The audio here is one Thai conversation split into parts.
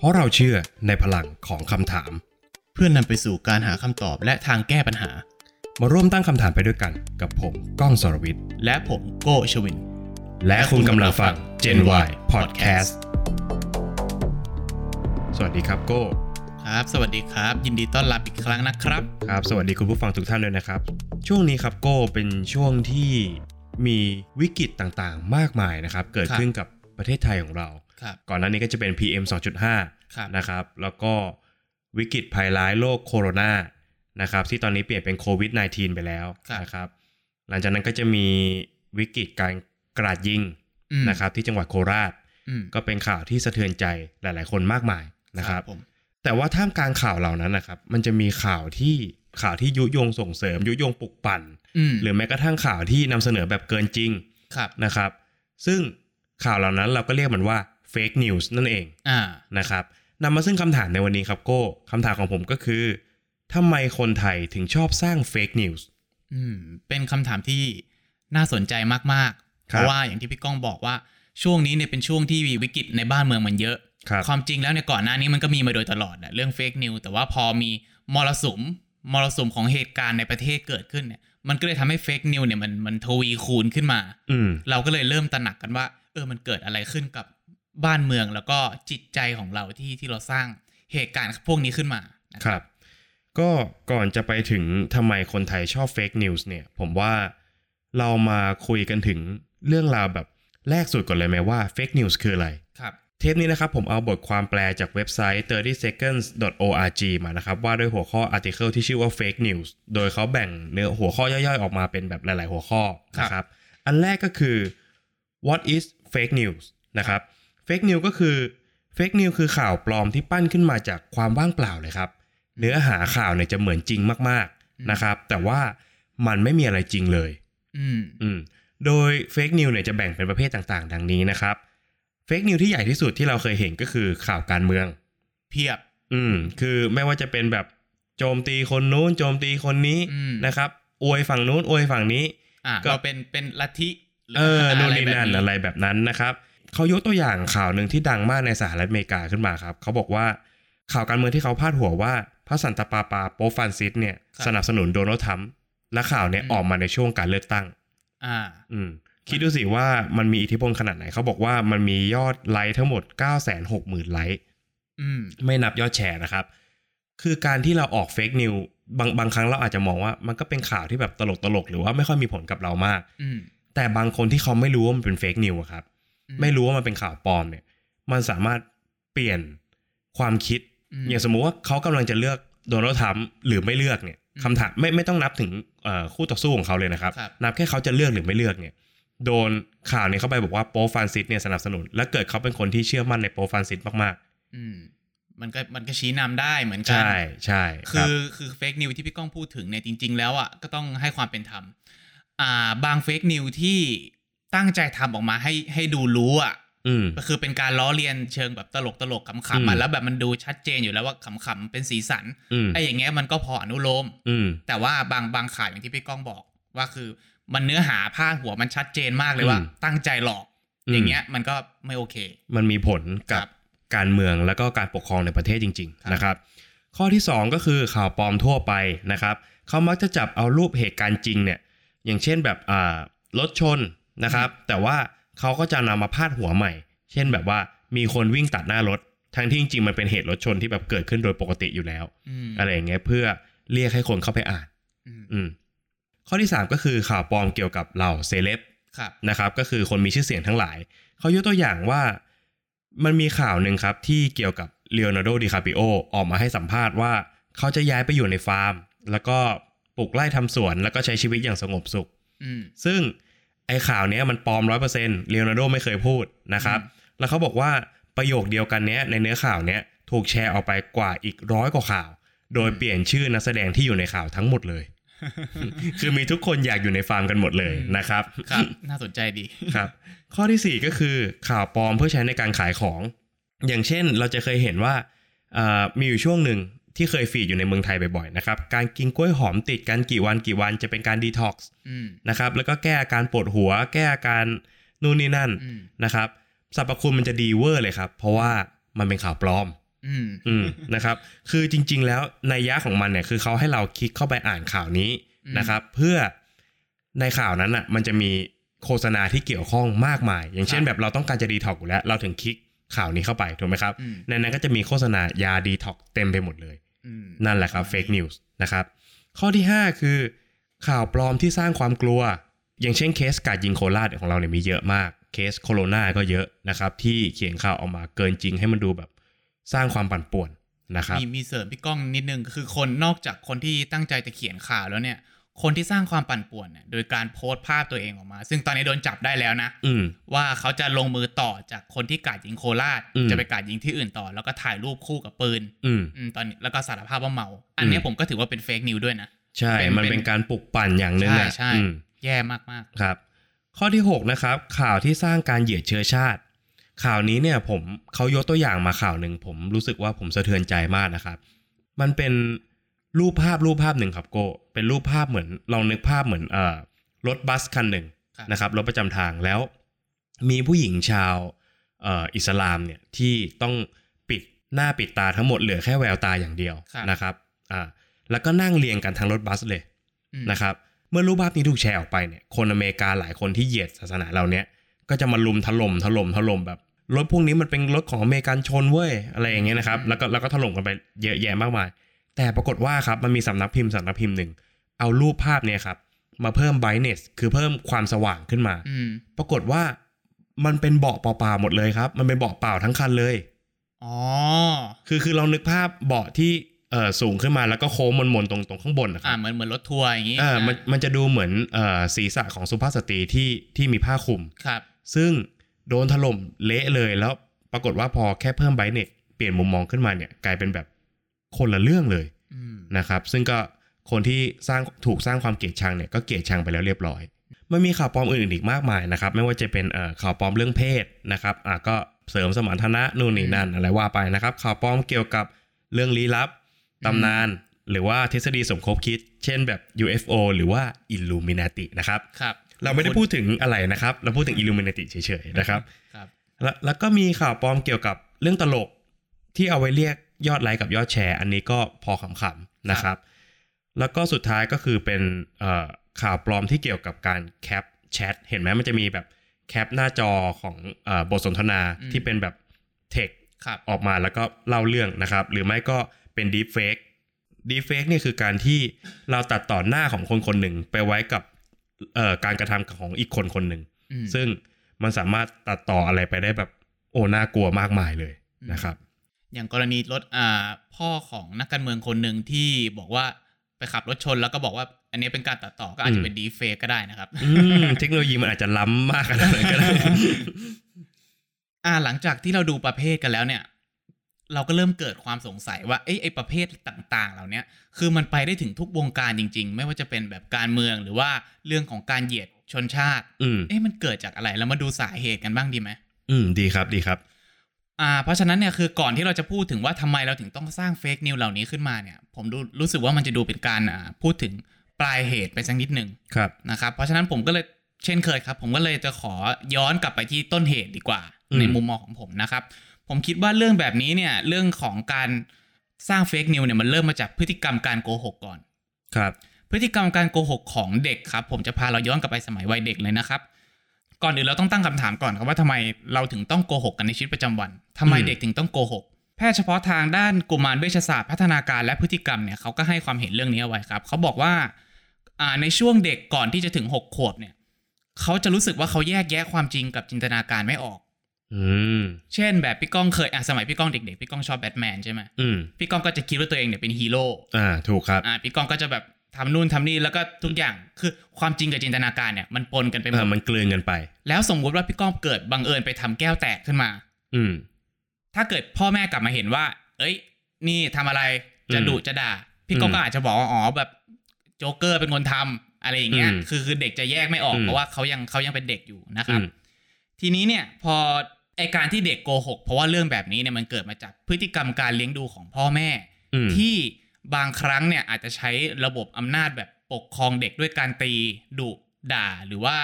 เพราะเราเชื่อในพลังของคำถาม เพื่อนนำไปสู่การหาคำตอบและทางแก้ปัญหา มาร่วมตั้งคำถามไปด้วยกัน กับผมก้องสรวิทย์และผมโก้ชวิน และคุณกำลังฟัง Gen Y Podcast สวัสดีครับโก้ครับ สวัสดีครับ ยินดีต้อนรับอีกครั้งนะครับ ครับ สวัสดีคุณผู้ฟังทุกท่านด้วยนะครับ ช่วงนี้ครับโก้เป็นช่วงที่มีวิกฤตต่างๆ มากมายนะครับ เกิดครับขึ้นกับประเทศไทยของเราครับ ก่อนหน้านี้ก็จะเป็น PM 2.5ครับนะครับ แล้วก็วิกฤตภัยร้ายโรคโคโรนานะครับ ที่ตอนนี้เปลี่ยนเป็นโควิด -19 ไปแล้วครับนะครับ หลังจากนั้นก็จะมีวิกฤตการกราดยิงอืมนะครับ ที่จังหวัดโคราชอืมก็เป็นข่าวที่สะเทือนใจหลาย ๆ คนมากมายนะครับผมแต่ว่าท่ามกลางข่าวเหล่านั้นนะครับ มันจะมีข่าวที่ข่าวที่ยุยงส่งเสริม ยุยงปลุกปั่นอืมหรือแม้กระทั่งข่าวที่นำเสนอแบบเกินจริงครับนะครับ ซึ่งข่าวเหล่านั้นเราก็เรียกมันว่า fake news นั่นเองอ่านะครับนำมาซึ่งคำถามในวันนี้ครับก้องคำถามของผมก็คือทำไมคนไทยถึงชอบสร้าง fake news อืมเป็นคำถามที่น่าสนใจมากๆครับเพราะว่าอย่างที่พี่ก้องบอกว่าช่วงนี้เนี่ยเป็นช่วงที่วิกฤตในบ้านเมืองมันเยอะครับความจริงแล้วเนี่ยก่อนหน้านี้มันก็มีมาโดยตลอดแหละเรื่อง fake news แต่ว่าพอมีมรสุมมรสุมของเหตุการณ์ในประเทศเกิดขึ้นเนี่ยมันก็เลยทำให้ fake news เนี่ยมันมันทวีคูณขึ้นมาอืมเราก็เลยเริ่มตระหนักกันว่า เออมันเกิดอะไรขึ้นกับ บ้านเมืองแล้วก็จิตใจของเราที่ที่เราสร้างเหตุการณ์พวกนี้ขึ้นมานะครับ ก็ก่อนจะไปถึงทำไมคนไทยชอบ fake news เนี่ย ผมว่าเรามาคุยกันถึงเรื่องราวแบบแรกสุดก่อนเลยไหมว่า fake news คืออะไรครับเทปนี้นะครับผมเอาบทความแปลจากเว็บไซต์ 30seconds.org มานะครับ ว่าด้วยหัวข้อ article ที่ชื่อว่า fake news โดยเขาแบ่งเนื้อหัวข้อย่อยๆ ออกมาเป็นแบบหลาย ๆ หัวข้อครับนะครับ อันแรกก็คือ what is fake news นะครับ fake news ก็คือ fake news คือข่าวปลอมที่ปั้นขึ้นมาจากความว่างเปล่าเลยครับ เนื้อหาข่าวเนี่ยจะเหมือนจริงมากๆนะครับ แต่ว่ามันไม่มีอะไรจริงเลย อืมอืมโดยเฟกนิวเนี่ยจะแบ่งเป็นประเภทต่างๆ ดังนี้นะครับเฟกนิวที่ใหญ่ที่สุดที่เราเคยเห็นก็คือข่าวการเมือง เพียบ อืม คือไม่ว่าจะเป็นแบบโจมตีคนนู้นโจมตีคนนี้อืมนะครับอวยฝั่งนู้นอวยฝั่งนี้อะก็ก็เป็นเป็นลัทธิหรือเออนู่นไรนี่แบบนั่นอะไรแบบนั้นนะครับ เขายกตัวอย่างข่าวหนึ่งที่ดังมากในสหรัฐอเมริกาขึ้นมาครับ เขาบอกว่าข่าวการเมืองที่เขาพาดหัวว่าพระสันตะปาปาโปปฟรานซิสเนี่ยสนับสนุนโดนัลด์ทรัมป์และข่าวเนี่ยออกมาในช่วงการเลือกตั้ง อ่า อืม คิดดูสิว่ามันมีอิทธิพลขนาดไหน เขาบอกว่ามันมียอดไลค์ทั้งหมด9 6 0 0 0 0ไลค์อืมไม่นับยอดแชร์นะครับ คือการที่เราออก fake news บางบางครั้งเราอาจจะมองว่ามันก็เป็นข่าวที่แบบตลกตลกๆหรือว่าไม่ค่อยมีผลกับเรามากอืมแต่บางคนที่เขาไม่รู้ว่ามันเป็น fake news ครับอืม ไม่รู้ว่ามันเป็นข่าวปลอมเนี่ย มันสามารถเปลี่ยนความคิดอืมอย่างสมมุติว่าเขากำลังจะเลือกโดนัลด์ทรัมป์หรือไม่เลือกเนี่ยอืมคำถามไม่ไม่ต้องนับถึงเอ่อคู่ต่อสู้ของเขาเลยนะครับครับ นับแค่เขาจะเลือกหรือไม่เลือกเนี่ย โดนข่าวนี้เข้าไปบอกว่าโป๊ปฟรานซิสเนี่ยสนับสนุน และเกิดเขาเป็นคนที่เชื่อมั่นในโป๊ปฟรานซิสมากอืมมันก็มันก็ชี้นำได้เหมือนๆกัใช่ใช่คืรับอคือเฟกนิวที่พี่ก้องพูดถึงเนี่ยจริง ๆ แล้วอะก็ต้องให้ความเป็นธรรมอ่าบางเฟกนิวที่ ตั้งใจทำออกมาให้ให้ดูรู้อะอืมก็คือเป็นการล้อเลียนเชิงแบบตลกตลกๆขำอืๆมมาแล้วแบบมันดูชัดเจนอยู่แล้วว่าขำๆเป็นสีสันอืมไอ้อย่างเงี้ยมันก็พออนุโลมอืมแต่ว่าบางบางข่าวอย่างที่พี่ก้องบอกว่าคือมันเนื้อหาพาดหัวมันชัดเจนมากเลยว่าอืมตั้งใจหลอกอืมอย่างเงี้ยมันก็ไม่โอเค มันมีผลกัครับบการเมืองแล้วก็การปกครองในประเทศจริงครับๆนะครับ ข้อที่ 2 ก็คือข่าวปลอมทั่วไปนะครับเขามักจะจับเอารูปเหตุการณ์จริงเนี่ย อย่างเช่นแบบอ่ารถชน นะครับ แต่ว่าเขาก็จะนำมาพาดหัวใหม่ เช่นแบบว่ามีคนวิ่งตัดหน้ารถ ทั้งที่จริงๆมันเป็นเหตุรถชนที่แบบเกิดขึ้นโดยปกติอยู่แล้วอืมอะไรอย่างเงี้ยเพื่อเรียกให้คนเข้าไปอ่าน อืมอืมข้อที่ 3 ก็คือข่าวปลอมเกี่ยวกับเหล่าเซเลบครับนะครับก็คือคนมีชื่อเสียงทั้งหลาย เขายกตัวอย่างว่ามันมีข่าวหนึ่งครับที่เกี่ยวกับเลโอนาร์โดดิคาปริโอออกมาให้สัมภาษณ์ว่า เขาจะย้ายไปอยู่ในฟาร์ม แล้วก็ปลูกไร่ทำสวนแล้วก็ใช้ชีวิตอย่างสงบสุขอืมซึ่ง ไอ้ข่าวเนี้ยมันปลอมร้อยเปอร์เซ็นต์เลโอนาร์โดไม่เคยพูดนะครับอืมแล้วเขาบอกว่าประโยคเดียวกันเนี้ยในเนื้อข่าวเนี้ยถูกแชร์ออกไปกว่าอีกร้อยกว่าข่าว โดยเปลี่ยนชื่อนักแสดงที่อยู่ในข่าวทั้งหมดเลย คือมีทุกคนอยากอยู่ในฟาร์มกันหมดเลยนะครับ ครับ น่าสนใจดีครับ ข้อที่ 4 ก็คือข่าวปลอมเพื่อใช้ในการขายของ อย่างเช่นเราจะเคยเห็นว่าอ่ามีอยู่ช่วงหนึ่ง ที่เคย feed อยู่ในเมืองไทยบ่อยๆนะครับการกินกล้วยหอมติดกันกี่วันกี่วันจะเป็นการดีท็อกซ์อืมนะครับแล้วก็แก้อาการปวดหัว แก้อาการนู่นนี่นั่นอืมนะครับสรรพคุณมันจะดี over เลยครับ เพราะว่ามันเป็นข่าวปลอมอืมอืมนะครับ คือจริง ๆ แล้วนัยยะของมันเนี่ยคือเขาให้เราคลิกเข้าไปอ่านข่าวนี้อืมนะครับ เพื่อในข่าวนั้นอะ มันจะมีโฆษณาที่เกี่ยวข้องมากมาย อย่างเช่นแบบเราต้องการจะดีท็อกอยู่แล้ว เราถึงคลิกข่าวนี้เข้าไปถูกไหมครับอืมในนั้นก็จะมีโฆษณายาดีท็อกเต็มไปหมดเลยอืม นั่นแหละครับ fake news นะครับ ข้อที่ 5 คือ ข่าวปลอมที่สร้างความกลัว อย่างเช่นเคสการยิงโคราชของเราเนี่ยมีเยอะมาก เคสโคโรนาก็เยอะนะครับ ที่เขียนข่าวออกมาเกินจริงให้มันดูแบบสร้างความปั่นป่วนนะครับมีมีเสริมพี่ก้องนิดนึงคือคนนอกจากคนที่ตั้งใจจะเขียนข่าวแล้วเนี่ย คนที่สร้างความปั่นป่วนเนี่ยโดยการโพสต์ภาพตัวเองออกมา ซึ่งตอนนี้โดนจับได้แล้วนะอืมว่าเขาจะลงมือต่อจากคนที่กราดยิงโคราชอืมจะไปกราดยิงที่อื่นต่อ แล้วก็ถ่ายรูปคู่กับปืนอืมอืมตอนนี้แล้วก็สารภาพว่าเมา อันเนี้ยอืมผมก็ถือว่าเป็นเฟกนิวด้วยนะใช่เป็นมันเป็นเป็นการปลุกปั่นอย่างหนึ่งใช่อะใช่อืมแย่มากครับ ข้อที่ 6 นะครับ ข่าวที่สร้างการเหยียดเชื้อชาติ ข่าวนี้เนี่ยผมเขายกตัวอย่างมาข่าวหนึ่งผมรู้สึกว่าผมสะเทือนใจมากนะครับ มันเป็น รูปภาพรูปภาพหนึ่งครับโกเป็นรูปภาพเหมือนลองนึกภาพเหมือนเอ่อรถบัสคันหนึ่งครับนะครับรถประจำทางแล้ว มีผู้หญิงชาวเอ่ออิสลามเนี่ยที่ต้องปิดหน้าปิดตาทั้งหมดเหลือแค่แววตาอย่างเดียวครับนะครับอ่าแล้วก็นั่งเรียงกันทั้งรถบัสเลยๆอืมนะครับเมื่อรูปภาพนี้ถูกแชร์ออกไปเนี่ยคนอเมริกาหลายคนที่เหยียดศาสนาเราเนี้ยก็จะมาลุมถล่มถล่มถล่มแบบรถพวกนี้มันเป็นรถของอเมริกันชนเว้ยอะไรอย่างเงี้ยนะครับแล้วก็แล้วก็ถล่มกันไปเยอะแยะมากมาย แต่ปรากฏว่าครับมันมีสำนักพิมพ์สำนักพิมพ์หนึ่งเอารูปภาพเนี่ยครับมาเพิ่ม brightness คือเพิ่มความสว่างขึ้นมาอืมปรากฏว่ามันเป็นเบาะเปล่าๆหมดเลยครับ มันเป็นเบาะเปล่าทั้งคันเลยอ๋อคือคือเรานึกภาพเบาะที่เอ่อสูงขึ้นมาแล้วก็โค้งมนๆตรงตรงข้างบนนะคอ่ารับเหมือนเหมือนรถทัวร์อย่างงี้อ่ามันอะมันจะดูเหมือนเอ่อศีรษะของสุภาพสตรีที่ที่มีผ้าคลุมครับ ซึ่งโดนถล่มเละเลยแล้วปรากฏว่าพอแค่เพิ่มไบเน็ตเปลี่ยนมุมมองขึ้นมาเนี่ยกลายเป็นแบบ คนละเรื่องเลยอืมนะครับ ซึ่งก็คนที่สร้างถูกสร้างความเกลียดชังเนี่ยก็เกลียดชังไปแล้วเรียบร้อยมันมีข่าวปลอมอื่นๆอีกมากมายนะครับ ไม่ว่าจะเป็นเอ่อข่าวปลอมเรื่องเพศนะครับอะก็เสริมสมรรถนะนู่นนี่นั่นอะไรว่าไปนะครับ ข่าวปลอมเกี่ยวกับเรื่องลี้ลับตำนาน หรือว่าทฤษฎีสมคบคิด เช่นแบบ UFO หรือว่า Illuminati นะครับครับ เราไม่ได้พูดถึงอะไรนะครับ เราพูดถึง Illuminati เฉยๆนะครับครับ แล้วแล้วก็มีข่าวปลอมเกี่ยวกับเรื่องตลกที่เอาไว้เรียก ยอดไลค์กับยอดแชร์ อันนี้ก็พอขำๆนะครับ แล้วก็สุดท้ายก็คือเป็นเอ่อข่าวปลอมที่เกี่ยวกับการแคปแชทเห็นไหมมันจะมีแบบแคปหน้าจอของเออบทสนทนาอืมที่เป็นแบบเทคครับออกมาแล้วก็เล่าเรื่องนะครับ หรือไม่ก็เป็น deep fake deep fake เนี่ยคือการที่เราตัดต่อหน้าของคนคนหนึ่งไปไว้กับเอ่อการกระทำของอีกคนคนหนึ่งอืมซึ่งมันสามารถตัดต่ออะไรไปได้แบบโอ้น่ากลัวมากมายเลยนะครับ อย่างกรณีรถอ่าพ่อของนักการเมืองคนหนึ่งที่บอกว่าไปขับรถชนแล้วก็บอกว่า อันนี้เป็นการตัดต่อก็อาจอืจะมเป็นดีเฟกก็ได้นะครับอืมเทคโนโลยีมันอาจจะล้ำมากขนาดนั้นก็ได้อ่าหลังจากที่เราดูประเภทกันแล้วเนี่ย เราก็เริ่มเกิดความสงสัยว่าเอ้ยไอ้ประเภทต่างๆ เหล่าเนี้ยคือมันไปได้ถึงทุกวงการจริง ๆ ไม่ว่าจะเป็นแบบการเมืองหรือว่าเรื่องของการเหยียดชนชาติอืมเอ๊ะมันเกิดจากอะไรแล้วมาดูสาเหตุกันบ้างดีไหมอืมดีครับดีครับ อ่าเพราะฉะนั้นเนี่ยคือก่อนที่เราจะพูดถึงว่าทำไมเราถึงต้องสร้างเฟกนิวเหล่านี้ขึ้นมาเนี่ยผมดูรู้สึกว่ามันจะดูเป็นการอ่าพูดถึงปลายเหตุไปสักนิดหนึ่งครับนะครับ เพราะฉะนั้นผมก็เลยเช่นเคยครับ ผมก็เลยจะขอย้อนกลับไปที่ต้นเหตุดีกว่าอืมในมุมมองของผมนะครับ ผมคิดว่าเรื่องแบบนี้เนี่ยเรื่องของการสร้างเฟกนิวเนี่ยมันเริ่มมาจากพฤติกรรมการโกหกก่อนครับ พฤติกรรมการโกหกของเด็กครับ ผมจะพาเราย้อนกลับไปสมัยวัยเด็กเลยนะครับ ก่อนอื่นเราต้องตั้งคำถามก่อนครับว่าทำไมเราถึงต้องโกหกกันในชีวิตประจำวันทำไมอืมเด็กถึงต้องโกหกแพทย์เฉพาะทางด้านกุมารเวชศาสตร์พัฒนาการและพฤติกรรมเนี่ยเขาก็ให้ความเห็นเรื่องนี้เอาไว้ครับเขาบอกว่าอ่าในช่วงเด็กก่อนที่จะถึงหกขวบเนี่ยเขาจะรู้สึกว่าเขาแยกแยะความจริงกับจินตนาการไม่ออกอืมเช่นแบบพี่ก้องเคยอะสมัยพี่ก้องเด็กๆพี่ก้องชอบแบทแมนใช่ไหมอืมพี่ก้องก็จะคิดว่าตัวเองเนี่ยเป็นฮีโร่อ่าถูกครับอ่าพี่ก้องก็จะแบบ ทำนู่นทำนี่แล้วก็ทุกอย่างคือความจริงกับจินตนาการเนี่ยมันปนกันไปหมเอดอมันกลืนกันไป แล้วสมมุติว่าพี่ก้องเกิดบังเอิญไปทำแก้วแตกขึ้นมา อืม ถ้าเกิดพ่อแม่กลับมาเห็นว่า เอ้ย นี่ทำอะไรจะอืมดุจะด่า พี่ก้องอืมก็อาจจะบอกว่าอ๋อแบบโจ๊กเกอร์เป็นคนทำอะไรอย่างเงี้ยอืมคือคือเด็กจะแยกไม่ออกอืมเพราะว่าเขายังเขายังเป็นเด็กอยู่นะครับอืมทีนี้เนี่ยพอไอการที่เด็กโกหก เพราะว่าเรื่องแบบนี้เนี่ยมันเกิดมาจากพฤติกรรมการเลี้ยงดูของพ่อแม่อืมที่ บางครั้งเนี่ยอาจจะใช้ระบบอำนาจแบบปกครองเด็กด้วยการตีดุด่า หรือว่า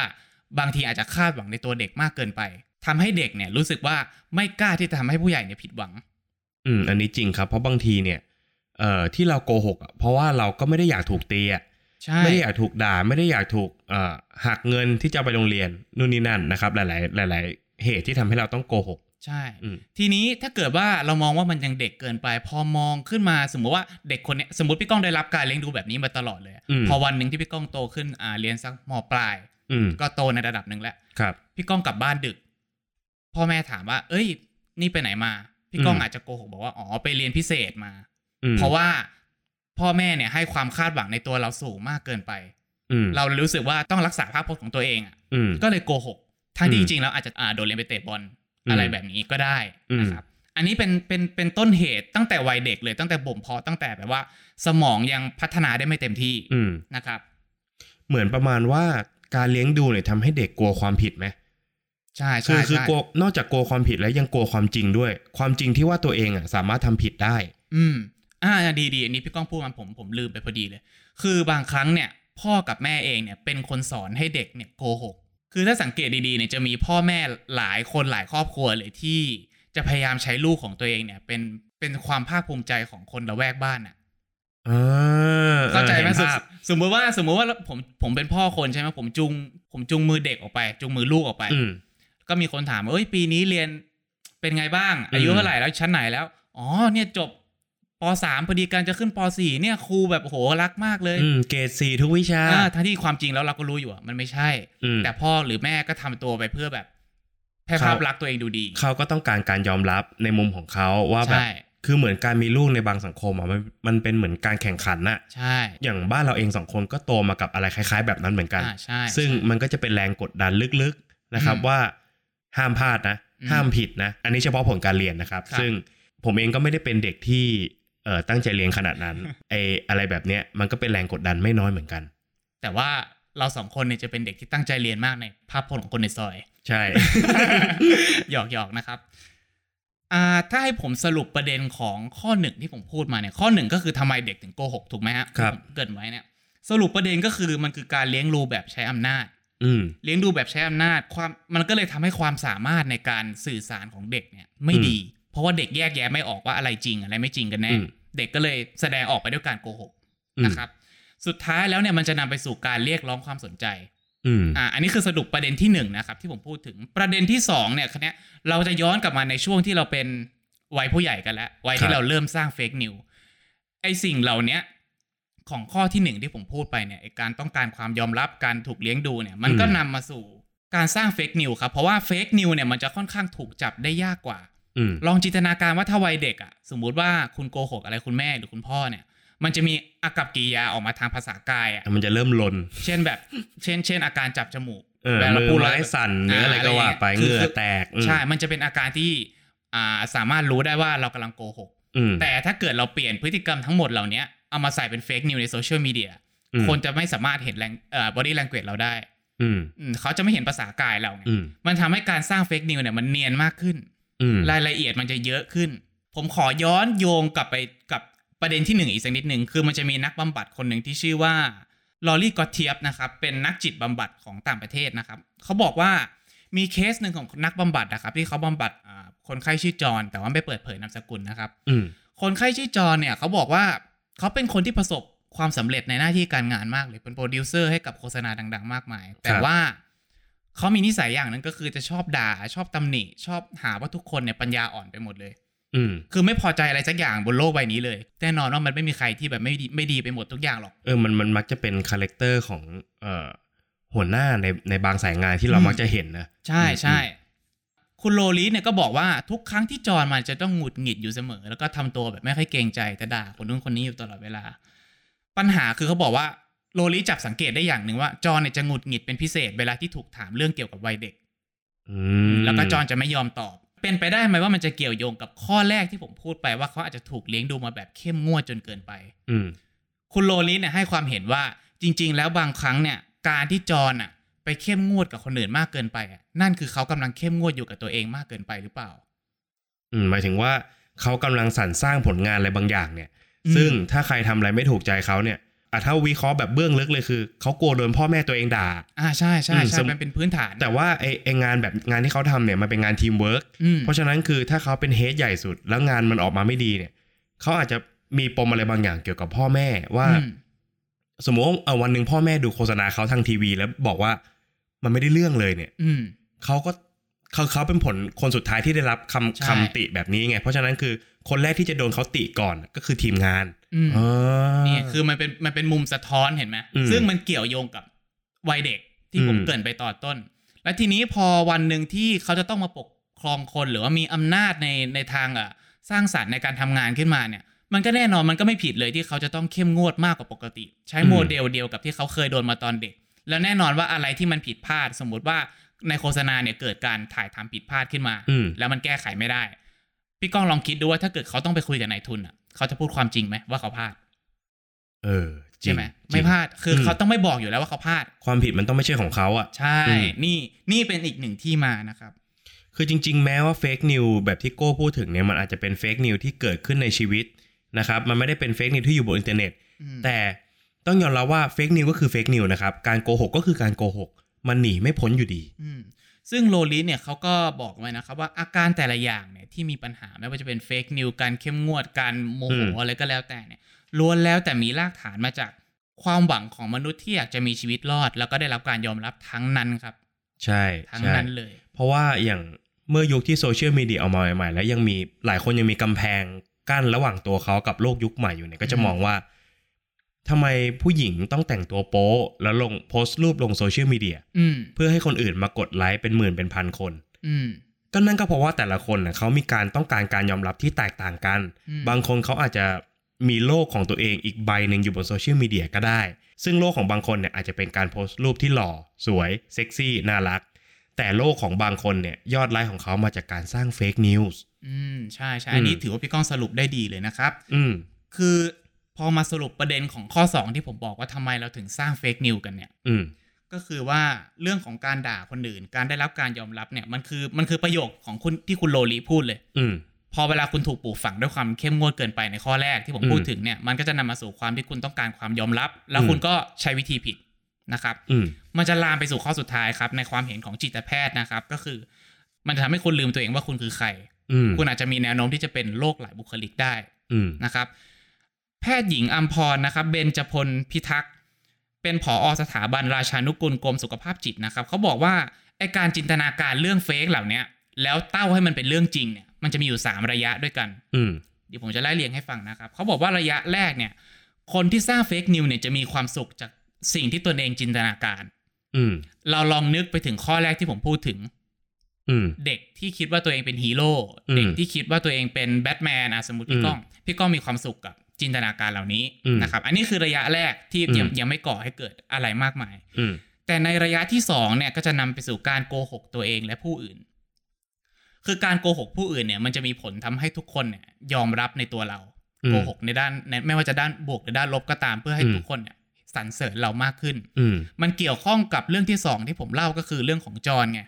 บางทีอาจจะคาดหวังในตัวเด็กมากเกินไปทำให้เด็กเนี่ยรู้สึกว่าไม่กล้าที่จะทำให้ผู้ใหญ่เนี่ยผิดหวัง อืม อันนี้จริงครับ เพราะบางทีเนี่ย เอ่อที่เราโกหกอะเพราะว่าเราก็ไม่ได้อยากถูกตีอะใช่ไม่ได้อยากถูกด่าไม่ได้อยากถูกเอ่อหักเงินที่จะเอาไปโรงเรียนนู่นนี่นั่นนะครับ หลาย ๆ หลาย ๆ เหตุที่ทำให้เราต้องโกหก ใช่อืมทีนี้ถ้าเกิดว่าเรามองว่ามันยังเด็กเกินไป พอมองขึ้นมาสมมติว่าเด็กคนเนี้ยสมมติพี่ก้องได้รับการเลี้ยงดูแบบนี้มาตลอดเลยอืมพอวันหนึ่งที่พี่ก้องโตขึ้นอ่าเรียนสักมปลายอืมก็โตในระดับหนึ่งแล้วครับ พี่ก้องกลับบ้านดึก พ่อแม่ถามว่า เอ้ย นี่ไปไหนมา พี่ก้องอืมอาจจะโกหกบอกว่าอ๋อไปเรียนพิเศษมาอืมเพราะว่าพ่อแม่เนี่ยให้ความคาดหวังในตัวเราสูงมากเกินไปอืมเรารู้สึกว่าต้องรักษาภาพพจน์ของตัวเองอะอืมก็เลยโกหกทั้งที่อืจมริงๆแล้วอาจจะอ่าโดนเรียนไปเตะบอล อืมอะไรแบบนี้ก็ได้อืมนะครับอันนี้เป็นเป็นเป็นต้นเหตุตั้งแต่วัยเด็กเลยตั้งแต่บ่มเพาะตั้งแต่แบบว่า สมองยังพัฒนาได้ไม่เต็มที่อืมนะครับ เหมือนประมาณว่าการเลี้ยงดูเนี่ยทำให้เด็กกลัวความผิดไหมใช่คืใช่อคือใช่กลัวนอกจากกลัวความผิดแล้วยังกลัวความจริงด้วย ความจริงที่ว่าตัวเองอะสามารถทำผิดได้ อืม อ่าดีดีอันนี้พี่ก้องพูดมาผมผมลืมไปพอดีเลย คือบางครั้งเนี่ย พ่อกับแม่เองเนี่ยเป็นคนสอนให้เด็กเนี่ยโกหก คือถ้าสังเกตดีๆเนี่ยจะมีพ่อแม่หลายคนหลายครอบครัวเลยที่จะพยายามใช้ลูกของตัวเองเนี่ย เป็นเป็นความภาคภูมิใจของคนละแวกบ้านน่ะอ่าเข้าใจไหมห็นสมภาพสมมติว่าสมมติว่าผมผมเป็นพ่อคนใช่ไหมผมจุงผมจุงมือเด็กออกไป จุงมือลูกออกไปอืมก็มีคนถามว่าเอ้ยปีนี้เรียนเป็นไงบ้าง อายุอืมเท่าไหร่แล้วชั้นไหนแล้วอ๋อเนี่ยจบ ปสามพอดีการจะขึ้นปสี่เนี่ยครูแบบโอ้โหรักมากเลยอืมเกรดสี่ทุกวิชาอ่าทั้งที่ความจริงแล้วเราก็รู้อยู่อะมันไม่ใช่อืมแต่พ่อหรือแม่ก็ทำตัวไปเพื่อแบบให้เขาภาพลักษณ์ตัวเองดูดี เขาก็ต้องการการยอมรับในมุมของเขาว่าแบบใช่คือเหมือนการมีลูกในบางสังคมอะมันมันเป็นเหมือนการแข่งขันน่ะใช่ อย่างบ้านเราเองสองคนก็โตมากับอะไรคล้าย ๆ แบบนั้นเหมือนกันอ่าใช่ซึ่งใช่มันก็จะเป็นแรงกดดันลึกๆนะครับอืมว่า ห้ามพลาดนะอืมห้ามผิดนะ อันนี้เฉพาะผลการเรียนนะครับครับซึ่งผมเองก็ไม่ได้เป็นเด็กที่ เอ่อตั้งใจเรียนขนาดนั้นไออะไรแบบเนี้ยมันก็เป็นแรงกดดันไม่น้อยเหมือนกัน แต่ว่าเราสองคนเนี่ยจะเป็นเด็กที่ตั้งใจเรียนมากในภาพพจน์ของคนในซอย ใช่หยอกหยอกนะครับอ่าถ้าให้ผมสรุปประเด็นของข้อหนึ่งที่ผมพูดมาเนี่ยข้อหนึ่งก็คือทำไมเด็กถึงโกหกถูกไหมฮะครับที่ผมเกรินไว้เนี่ยสรุปประเด็นก็คือมันคือการเลี้ยงดูแบบใช้อำนาจอืมเลี้ยงดูแบบใช้อำนาจความมันก็เลยทำให้ความสามารถในการสื่อสารของเด็กเนี่ยไม่อืมดี เพราะว่าเด็กแยกแยะไม่ออกว่าอะไรจริงอะไรไม่จริงกันแน่อืมเด็กก็เลยแสดงออกไปด้วยการโกหกอืมนะครับ สุดท้ายแล้วเนี่ยมันจะนำไปสู่การเรียกร้องความสนใจอืมอ่าอันนี้คือสรุปประเด็นที่หนึ่งนะครับ ที่ผมพูดถึงประเด็นที่สองเนี่ยคราวนี้เราจะย้อนกลับมาในช่วงที่เราเป็นวัยผู้ใหญ่กันแล้ววัยที่ครับเราเริ่มสร้าง fake news ไอสิ่งเหล่าเนี้ยของข้อที่หนึ่งที่ผมพูดไปเนี่ยไอการต้องการความยอมรับการถูกเลี้ยงดูเนี่ย มันก็นำมาสู่การสร้าง fake news ครับ เพราะว่า fake news เนี่ยมันจะค่อนข้างถูกจับได้ยากกว่าอืม ลองจินตนาการว่าถ้าวัยเด็กอะสมมุติว่าคุณโกหกอะไรคุณแม่หรือคุณพ่อเนี่ย มันจะมีอากัปกิริยาออกมาทางภาษากายอะมันจะเริ่มลน เช่นแบบ เช่น เช่นอาการจับจมูกเออเวลาพูดแล้วมือไม้สั่นหรืออะไรก็ว่าไปคืเหงื่อคือแตกอืมใช่ มันจะเป็นอาการที่อ่าสามารถรู้ได้ว่าเรากำลังโกหกอืมแต่ถ้าเกิดเราเปลี่ยนพฤติกรรมทั้งหมดเหล่านี้เอามาใส่เป็น fake news ในโซเชียลมีเดียอืมคนจะไม่สามารถเห็นแรงเอ่อ body language เราได้ อืมอืมเขาจะไม่เห็นภาษากายเราไงอืมมันทำให้การสร้าง fake news เนี่ยมันเนียนมากขึ้นอืม รายละเอียดมันจะเยอะขึ้น ผมขอย้อนโยงกลับไปกับประเด็นที่หนึ่งอีกสักนิดหนึ่งคือมันจะมีนักบำบัดคนหนึ่งที่ชื่อว่า Lori Gottlieb นะครับ เป็นนักจิตบำบัดของต่างประเทศนะครับ เขาบอกว่ามีเคสหนึ่งของนักบำบัดนะครับ ที่เขาบำบัดอ่าคนไข้ชื่อจอห์นแต่ว่าไม่เปิดเผยนามสกุลนะครับอืมคนไข้ชื่อจอห์นเนี่ยเขาบอกว่าเขาเป็นคนที่ประสบความสำเร็จในหน้าที่การงานมากเลยเป็นโปรดิวเซอร์ให้กับโฆษณาดัง ๆ มากมาย แต่ว่า เขามีนิสัยอย่างหนึ่งก็คือจะชอบด่าชอบตำหนิ ชอบหาว่าทุกคนเนี่ยปัญญาอ่อนไปหมดเลย อืมคือไม่พอใจอะไรสักอย่างบนโลกใบนี้เลยแน่นอนว่ามันไม่มีใครที่แบบไม่ดีไม่ดีไปหมดทุกอย่างหรอกเออมันมันมักจะเป็น character ของเอ่อหัวหน้าในในบางสายงานที่เราอืมมักจะเห็นนะใช่อืมใช่คุณ Lori เนี่ยก็บอกว่าทุกครั้งที่จอห์นมันจะต้องหงุดหงิดอยู่เสมอ แล้วก็ทำตัวแบบไม่ค่อยเกรงใจแต่ด่าคนนู้นคนนี้อยู่ตลอดเวลา ปัญหาคือเขาบอกว่า โลลิจับสังเกตได้อย่างหนึ่งว่า จอห์นเนี่ยจะหงุดหงิดเป็นพิเศษเวลาที่ถูกถามเรื่องเกี่ยวกับวัยเด็กอืมแล้วก็จอห์นจะไม่ยอมตอบ เป็นไปได้ไหมว่ามันจะเกี่ยวโยงกับข้อแรกที่ผมพูดไปว่าเขาอาจจะถูกเลี้ยงดูมาแบบเข้มงวดจนเกินไป อืมคุณโลลิเนี่ยให้ความเห็นว่าจริง ๆ แล้วบางครั้งเนี่ย การที่จอห์นอะ ไปเข้มงวดกับคนอื่นมากเกินไปอะนั่นคือเขากำลังเข้มงวดอยู่กับตัวเองมากเกินไปหรือเปล่า อืมหมายถึงว่าเขากำลังสรรสร้างผลงานอะไรบางอย่างเนี่ยอืมซึ่งถ้าใครทำอะไรไม่ถูกใจเขาเนี่ย อะถ้าวิเคราะห์แบบเบื้องลึกเลยคือเขากลัวโดนพ่อแม่ตัวเองด่า อ่าใช่ใช่อืมใช่สมมันเป็นพื้นฐาน แต่ว่าไอไองานแบบงานที่เขาทำเนี่ยมันเป็นงานทีมเวิร์กอืมเพราะฉะนั้นคือถ้าเขาเป็น head ใหญ่สุด แล้วงานมันออกมาไม่ดีเนี่ยเขาอาจจะมีปมอะไรบางอย่างเกี่ยวกับพ่อแม่ว่าอืมสมมติว่าเอาวันหนึ่งพ่อแม่ดูโฆษณาเขาทางทีวี แล้วบอกว่ามันไม่ได้เรื่องเลยเนี่ย อืมเขาก็เขาเขาเป็นผลคนสุดท้ายที่ได้รับคำใช่คำติแบบนี้ไง เพราะฉะนั้นคือ คนแรกที่จะโดนเขาติก่อนก็คือทีมงานอืมอ๋อนี่คือมันเป็นมันเป็นมุมสะท้อนเห็นไหมอืมซึ่งมันเกี่ยวโยงกับวัยเด็กที่ผมอืมเกรินไปต่อนต้น และทีนี้พอวันหนึ่งที่เขาจะต้องมาปกครองคนหรือว่ามีอำนาจในในทางอะสร้างสรรค์ในการทำงานขึ้นมาเนี่ย มันก็แน่นอนมันก็ไม่ผิดเลยที่เขาจะต้องเข้มงวดมากกว่าปกติ ใช้โมเดลเดียวกับที่เขาเคยโดนมาตอนเด็ก แล้วแน่นอนว่าอะไรที่มันผิดพลาด สมมุติว่าในโฆษณาเนี่ยเกิดการถ่ายทำผิดพลาดขึ้นมาอืมแล้วมันแก้ไขไม่ได้ พี่ก้องลองคิดดูว่าถ้าเกิดเขาต้องไปคุยกับนายทุนอะเขาจะพูดความจริงไหมว่าเขาพลาด เออจริใช่ไหมจริงไม่พลาดคืออืมเขาต้องไม่บอกอยู่แล้วว่าเขาพลาด ความผิดมันต้องไม่ใช่ของเขาอะ ใช่อืมนี่นี่เป็นอีกหนึ่งที่มานะครับ คือจริง ๆ แม้ว่า fake news แบบที่โก้พูดถึงเนี่ยมันอาจจะเป็น fake news ที่เกิดขึ้นในชีวิตนะครับ มันไม่ได้เป็น fake news ที่อยู่บนอินเทอร์เน็ตอืมแต่ต้องยอมรับว่า fake news ก็คือ fake news นะครับ การโกหกก็คือการโกหก มันหนีไม่พ้นอยู่ดีอืม ซึ่ง Lori เนี่ยเขาก็บอกไว้นะครับว่าอาการแต่ละอย่างเนี่ยที่มีปัญหาไม่ว่าจะเป็น fake news การเข้มงวดการโมโหอืมอะไรก็แล้วแต่เนี่ยล้วนแล้วแต่มีรากฐานมาจากความหวังของมนุษย์ที่อยากจะมีชีวิตรอด แล้วก็ได้รับการยอมรับทั้งนั้นครับ ใช่ทั้งใช่นั้นเลย เพราะว่าอย่างเมื่อยุคที่โซเชียลมีเดียเอามาใหม่ๆแล้วยังมีหลายคนยังมีกำแพงกั้นระหว่างตัวเขากับโลกยุคใหม่อยู่เนี่ยก็จะอืมมองว่า ทำไมผู้หญิงต้องแต่งตัวโป๊แล้วลงโพสต์รูปลงโซเชียลมีเดียอืมเพื่อให้คนอื่นมากดไลค์เป็นหมื่นเป็นพันคนอืมก็นั่นก็เพราะว่าแต่ละคนน่ะเขามีการต้องการการยอมรับที่แตกต่างกันอืมบางคนเขาอาจจะมีโลกของตัวเองอีกใบหนึ่งอยู่บนโซเชียลมีเดียก็ได้ ซึ่งโลกของบางคนเนี่ยอาจจะเป็นการโพสต์รูปที่หล่อ สวย เซ็กซี่ น่ารัก แต่โลกของบางคนเนี่ยยอดไลค์ของเขามาจากการสร้าง fake news อืมใช่ใช่อืมอันนี้ถือว่าพี่ก้องสรุปได้ดีเลยนะครับ อืมคือ พอมาสรุปประเด็นของข้อ 2 ที่ผมบอกว่าทำไมเราถึงสร้างเฟกนิวกันเนี่ย อืมก็คือว่าเรื่องของการด่าคนอื่น การได้รับการยอมรับเนี่ยมันคือมันคือประโยคของคุณที่คุณโลลีพูดเลย อืมพอเวลาคุณถูกปลูกฝังด้วยความเข้มงวดเกินไปในข้อแรกที่ผมอืมพูดถึงเนี่ยมันก็จะนำมาสู่ความที่คุณต้องการความยอมรับ แล้วอืมคุณก็ใช้วิธีผิดนะครับอืมมันจะลามไปสู่ข้อสุดท้ายครับ ในความเห็นของจิตแพทย์นะครับ ก็คือ มันจะทำให้คุณลืมตัวเองว่าคุณคือใครอืมคุณอาจจะมีแนวโน้มที่จะเป็นโรคหลายบุคลิกได้อืมนะครับ แพทย์หญิงอัมพรนะครับเบญจพลพิทักษ์เป็นผออสถาบันราชานุกูลกรมสุขภาพจิตนะครับเขาบอกว่าไอการจินตนาการเรื่องเฟกเหล่าเนี้ยแล้วเต้าให้มันเป็นเรื่องจริงเนี่ยมันจะมีอยู่ 3 ระยะด้วยกัน อืมเดี๋ยวผมจะไล่เรียงให้ฟังนะครับเขาบอกว่าระยะแรกเนี่ย คนที่สร้างเฟกนิวเนี่ยจะมีความสุขจากสิ่งที่ตนเองจินตนาการ อืมเราลองนึกไปถึงข้อแรกที่ผมพูดถึงอืมเด็กที่คิดว่าตัวเองเป็นฮีโร่อืมเด็กที่คิดว่าตัวเองเป็นแบทแมนอะสมมติพี่อืมก้องพี่ก้องมีความสุขกับ จินตนาการเหล่านี้อืมนะครับ อันนี้คือระยะแรกที่อืมยังยังไม่ก่อให้เกิดอะไรมากมายอืมแต่ในระยะที่สองเนี่ยก็จะนำไปสู่การโกหกตัวเองและผู้อื่น คือการโกหกผู้อื่นเนี่ย มันจะมีผลทำให้ทุกคนเนี่ยยอมรับในตัวเราอืมโกหกในด้านในไม่ว่าจะด้านบวกหรือด้านลบก็ตามเพื่อให้อืมทุกคนเนี่ยสรรเสริญเรามากขึ้นอืมมันเกี่ยวข้องกับเรื่องที่สองที่ผมเล่าก็คือเรื่องของจอห์นไง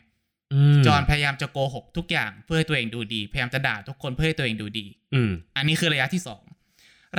อืมจอห์นพยายามจะโกหกทุกอย่างเพื่อให้ตัวเองดูดี พยายามจะด่าทุกคนเพื่อให้ตัวเองดูดีอืมอันนี้คือระยะที่สอง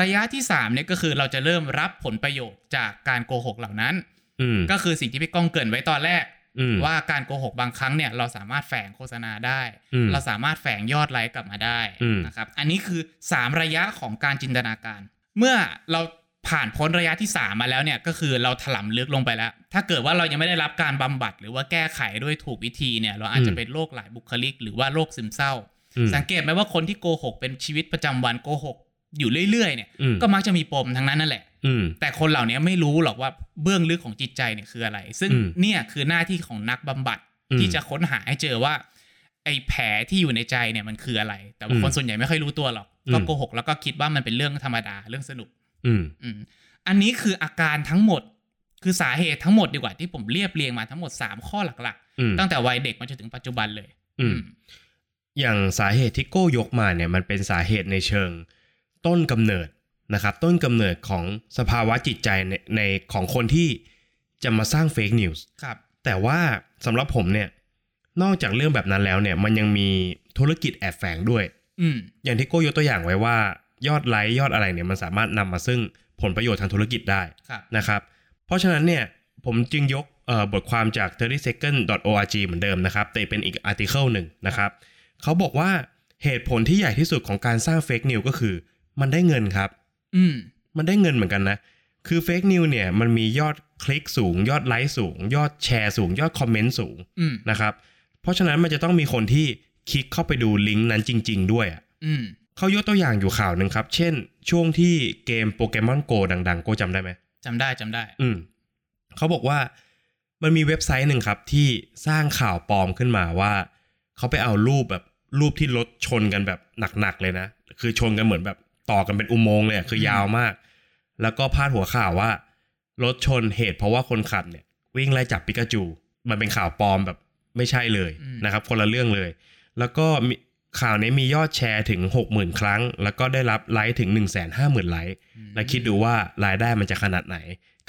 ระยะที่สามเนี่ยก็คือเราจะเริ่มรับผลประโยชน์จากการโกหกเหล่านั้นอืมก็คือสิ่งที่พี่ก้องเกรินไว้ตอนแรกอืมว่าการโกหกบางครั้งเนี่ยเราสามารถแฝงโฆษณาได้อืมเราสามารถแฝงยอดไลค์กลับมาได้อืมนะครับอันนี้คือสามระยะของการจินตนาการ เมื่อเราผ่านพ้นระยะที่สามมาแล้วเนี่ยก็คือเราถลำลึกลงไปแล้ว ถ้าเกิดว่าเรายังไม่ได้รับการบำบัด หรือว่าแก้ไขด้วยถูกวิธีเนี่ยเราอาจจะเป็นโรคหลายบุคลิก หรือว่าโรคซึมเศร้าอืมสังเกตไหมว่าคนที่โกหกเป็นชีวิตประจำวันโกหก อยู่เรื่อยๆเนี่ยอืมก็มักจะมีปมทั้งนั้นนั่นแหละอืมแต่คนเหล่านี้ไม่รู้หรอกว่าเบื้องลึกของจิตใจเนี่ยคืออะไร ซึ่งอืมเนี่ยคือหน้าที่ของนักบำบัดอืมที่จะค้นหาให้เจอว่า ไอ้แผลที่อยู่ในใจเนี่ยมันคืออะไร แต่ว่าอืมคนส่วนใหญ่ไม่ค่อยรู้ตัวหรอกอืมก็โกหกแล้วก็คิดว่ามันเป็นเรื่องธรรมดาเรื่องสนุกอืมอืมอันนี้คืออาการทั้งหมด คือสาเหตุทั้งหมดดีกว่าที่ผมเรียบเรียงมาทั้งหมด3ข้อหลักอืมๆตั้งแต่วัยเด็กมาจนถึงปัจจุบันเลย อืมอย่างสาเหตุที่โก้ยกมาเนี่ย มันเป็นสาเหตุในเชิง ต้นกำเนิดนะครับ ต้นกำเนิดของสภาวะจิตใจในในของคนที่จะมาสร้างเฟกนิวส์ครับแต่ว่าสำหรับผมเนี่ยนอกจากเรื่องแบบนั้นแล้วเนี่ย มันยังมีธุรกิจแอบแฝงด้วย อืมอย่างที่โก้ยกตัวอย่างไว้ว่า ยอดไลค์ยอดอะไรเนี่ยมันสามารถนำมาซึ่งผลประโยชน์ทางธุรกิจได้ครับนะครับ เพราะฉะนั้นเนี่ยผมจึงยกเอ่อบทความจาก 30second.org เหมือนเดิมนะครับ แต่เป็นอีก article หนึ่งนะครับ เขาบอกว่าเหตุผลที่ใหญ่ที่สุดของการสร้าง fake news ก็คือ มันได้เงินครับ อืม มันได้เงินเหมือนกันนะ คือ fake news เนี่ย มันมียอดคลิกสูง ยอดไลค์สูง ยอดแชร์สูง ยอดคอมเมนต์สูงอืมนะครับ เพราะฉะนั้นมันจะต้องมีคนที่คลิกเข้าไปดูลิงก์นั้นจริง ๆ ด้วยอะอืมเขายกตัวอย่างอยู่ข่าวหนึ่งครับ เช่น ช่วงที่เกมโปเกมอนโกดังๆโกจำได้ไหมจำได้จำได้ อืมเขาบอกว่ามันมีเว็บไซต์หนึ่งครับที่สร้างข่าวปลอมขึ้นมาว่า เขาไปเอารูปแบบรูปที่รถชนกันแบบหนักๆเลยนะ คือชนกันเหมือนแบบ ต่อกันเป็นอุโมงค์เลยอะคือยาวมาก แล้วก็พาดหัวข่าวว่ารถชนเหตุเพราะว่าคนขับเนี่ย วิ่งไล่จับปิกาจู มันเป็นข่าวปลอมแบบไม่ใช่เลยอืมนะครับ คนละเรื่องเลย แล้วก็มีข่าวนี้มียอดแชร์ถึง 60,000 ครั้ง แล้วก็ได้รับไลค์ถึง 150,000ไลค์และคิดดูว่ารายได้มันจะขนาดไหน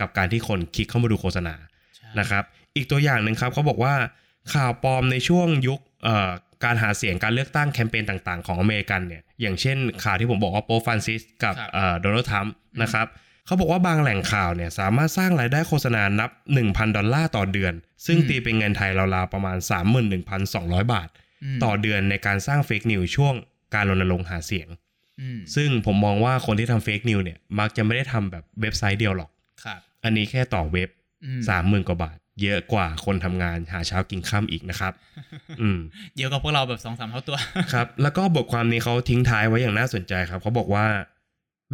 กับการที่คนคลิกเข้ามาดูโฆษณาใช่นะครับ อีกตัวอย่างหนึ่งครับเขาบอกว่าข่าวปลอมในช่วงยุคเอ่อ การหาเสียงการเลือกตั้งแคมเปญต่างๆ ของอเมริกันเนี่ยอย่างเช่นข่าวที่ผมบอกว่าโปฟรานซิสกับเอ่อโดนัลด์ทรัมป์นะครับเขาบอกว่าบางแหล่งข่าวเนี่ยสามารถสร้างรายได้โฆษณานับ 1,000 ดอลลาร์ต่อเดือน ซึ่งตีเป็นเงินไทยราวๆประมาณ 31,200 บาทอืมต่อเดือนในการสร้าง fake news ช่วงการรณรงค์หาเสียงอืมซึ่งผมมองว่าคนที่ทำ fake news เนี่ยมักจะไม่ได้ทำแบบเว็บไซต์เดียวหรอกครับอันนี้แค่ต่อเว็บอืมสามหมื่นกว่าบาท เยอะกว่าคนทำงานหาเช้ากินค่ำอีกนะครับ อืมเยอะกว่าพวกเราแบบสองสามเท่าตัว ครับ แล้วก็บทความนี้เขาทิ้งท้ายไว้อย่างน่าสนใจครับเขาบอกว่า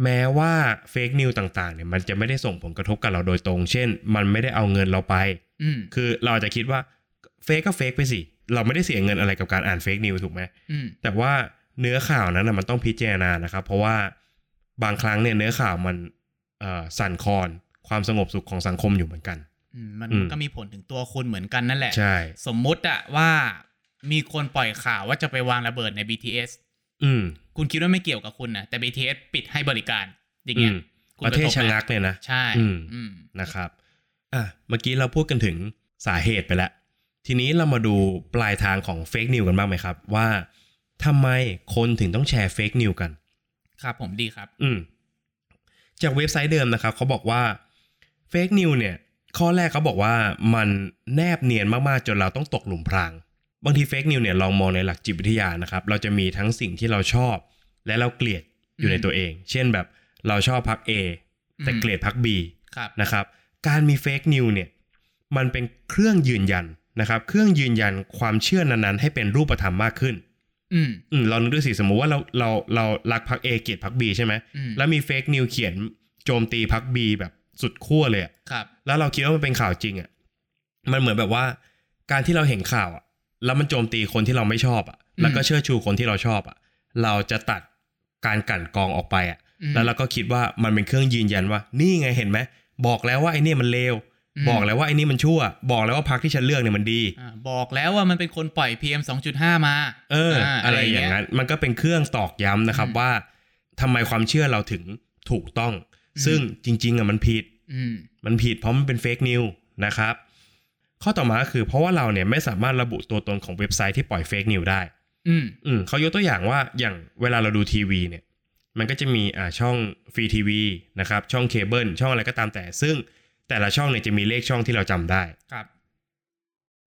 แม้ว่าเฟกนิวต่างๆเนี่ยมันจะไม่ได้ส่งผลกระทบกับเราโดยตรง เช่น มันไม่ได้เอาเงินเราไปอืมคือเราอาจจะคิดว่าเฟกก็เฟกไปสิเราไม่ได้เสียเงินอะไรกับการอ่านเฟกนิวถูกไหมอืมแต่ว่าเนื้อข่าวนั้นนะมันต้องพิจารณานะครับ เพราะว่าบางครั้งเนี่ยเนื้อข่าวมันเอ่อสั่นคลอนความสงบสุขของสังคมอยู่เหมือนกันอื มมันอืมก็มีผลถึงตัวคุณเหมือนกันนั่นแหละ ใช่ สมมุติอะว่ามีคนปล่อยข่าวว่าจะไปวางระเบิดใน BTS อืม คุณคิดว่าไม่เกี่ยวกับคุณนะแต่ BTS ปิดให้บริการ อย่างเงี้ยอืมคุณประเทศกับชะงักไหมเลยนะ ใช่อืมอืมนะครับ อะ เมื่อกี้เราพูดกันถึงสาเหตุไปแล้ว ทีนี้เรามาดูปลายทางของ fake news กันบ้างไหมครับ ว่าทำไมคนถึงต้องแชร์ fake news กัน ครับผมดีครับ อืม จากเว็บไซต์เดิมนะครับเขาบอกว่า fake news เนี่ย ข้อแรกเขาบอกว่ามันแนบเนียนมากๆจนเราต้องตกหลุมพราง บางที fake news เนี่ยลองมองในหลักจิตวิทยานะครับ เราจะมีทั้งสิ่งที่เราชอบ และเราเกลียดอยู่ในอืมตัวเอง เช่นแบบเราชอบพัก A แต่อืมเกลียดพัก B ครับนะครับ การมี fake news เนี่ยมันเป็นเครื่องยืนยันนะครับ เครื่องยืนยันความเชื่อนั้นๆ ให้เป็นรูปธรรมมากขึ้น อืมอืมเรานึกดูสิสมมุติว่าเราเราเรารักพัก A เกลียดพรรค B ใช่ไหมอืมแล้วมีเฟกนิวเขียนโจมตีพัก B แบบ สุดขั้วเลยอะครับ แล้วเราคิดว่ามันเป็นข่าวจริงอะมันเหมือนแบบว่า การที่เราเห็นข่าวอะแล้วมันโจมตีคนที่เราไม่ชอบอะแล้วก็เชื่อชูคนที่เราชอบอะเราจะตัดการกลั่นกรองออกไปอะอืมแล้วเราก็คิดว่ามันเป็นเครื่องยืนยันว่า นี่ไงเห็นไหมบอกแล้วว่าไอ้เนี่ยมันเลวมบอกแล้วว่าไอ้นี่มันชั่ว บอกแล้วว่าพักที่ฉันเลือกเนี่ยมันดีอ่าบอกแล้วว่ามันเป็นคนปล่อย PM 2.5 มา เออ อะไรอย่างนั้น มันก็เป็นเครื่องตอกย้ำนะครับอืมว่าทำไมความเชื่อเราถึงถูกต้องอืม ซึ่งจริง ๆอะมันผิดอืมมันผิดเพราะมันเป็นเฟกนิวนะครับ ข้อต่อมาก็คือเพราะว่าเราเนี่ยไม่สามารถระบุตัวตนของเว็บไซต์ที่ปล่อยเฟกนิวได้ อืมอืมเขายกตัวอย่างว่าอย่างเวลาเราดูทีวีเนี่ย มันก็จะมีอ่าช่องฟรีทีวีนะครับ ช่องเคเบิลช่องอะไรก็ตามแต่ ซึ่งแต่ละช่องเนี่ยจะมีเลขช่องที่เราจำได้ครับ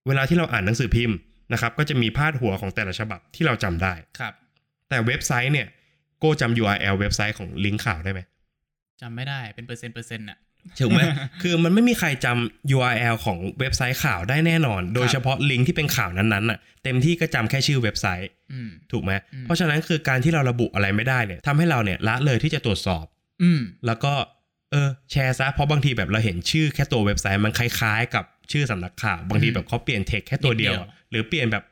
เวลาที่เราอ่านหนังสือพิมพ์นะครับ ก็จะมีพาดหัวของแต่ละฉบับที่เราจำได้ครับ แต่เว็บไซต์เนี่ยโก้จำ URL เว็บไซต์ของลิงก์ข่าวได้ไหม จำไม่ได้เป็นเปอร์เซ็นต์เปอร์เซ็นต์อะถูกไหมคือมันไม่มีใครจำ URL ของเว็บไซต์ข่าวได้แน่นอน โดยเฉพาะลิงก์ที่เป็นข่าวนั้นๆน่ะ เต็มที่ก็จำแค่ชื่อเว็บไซต์อืมถูกไหมอืมเพราะฉะนั้นคือการที่เราระบุอะไรไม่ได้เนี่ยทำให้เราเนี่ยละเลยที่จะตรวจสอบ อืมแล้วก็เออแชร์ซะเพราะบางทีแบบเราเห็นชื่อแค่ตัวเว็บไซต์มันคล้ายๆ กับชื่อสำนักข่าว บางทีอืมแบบเขาเปลี่ยนเทคแค่ตัวเดียวนิดเดียว หรือเปลี่ยนแบบ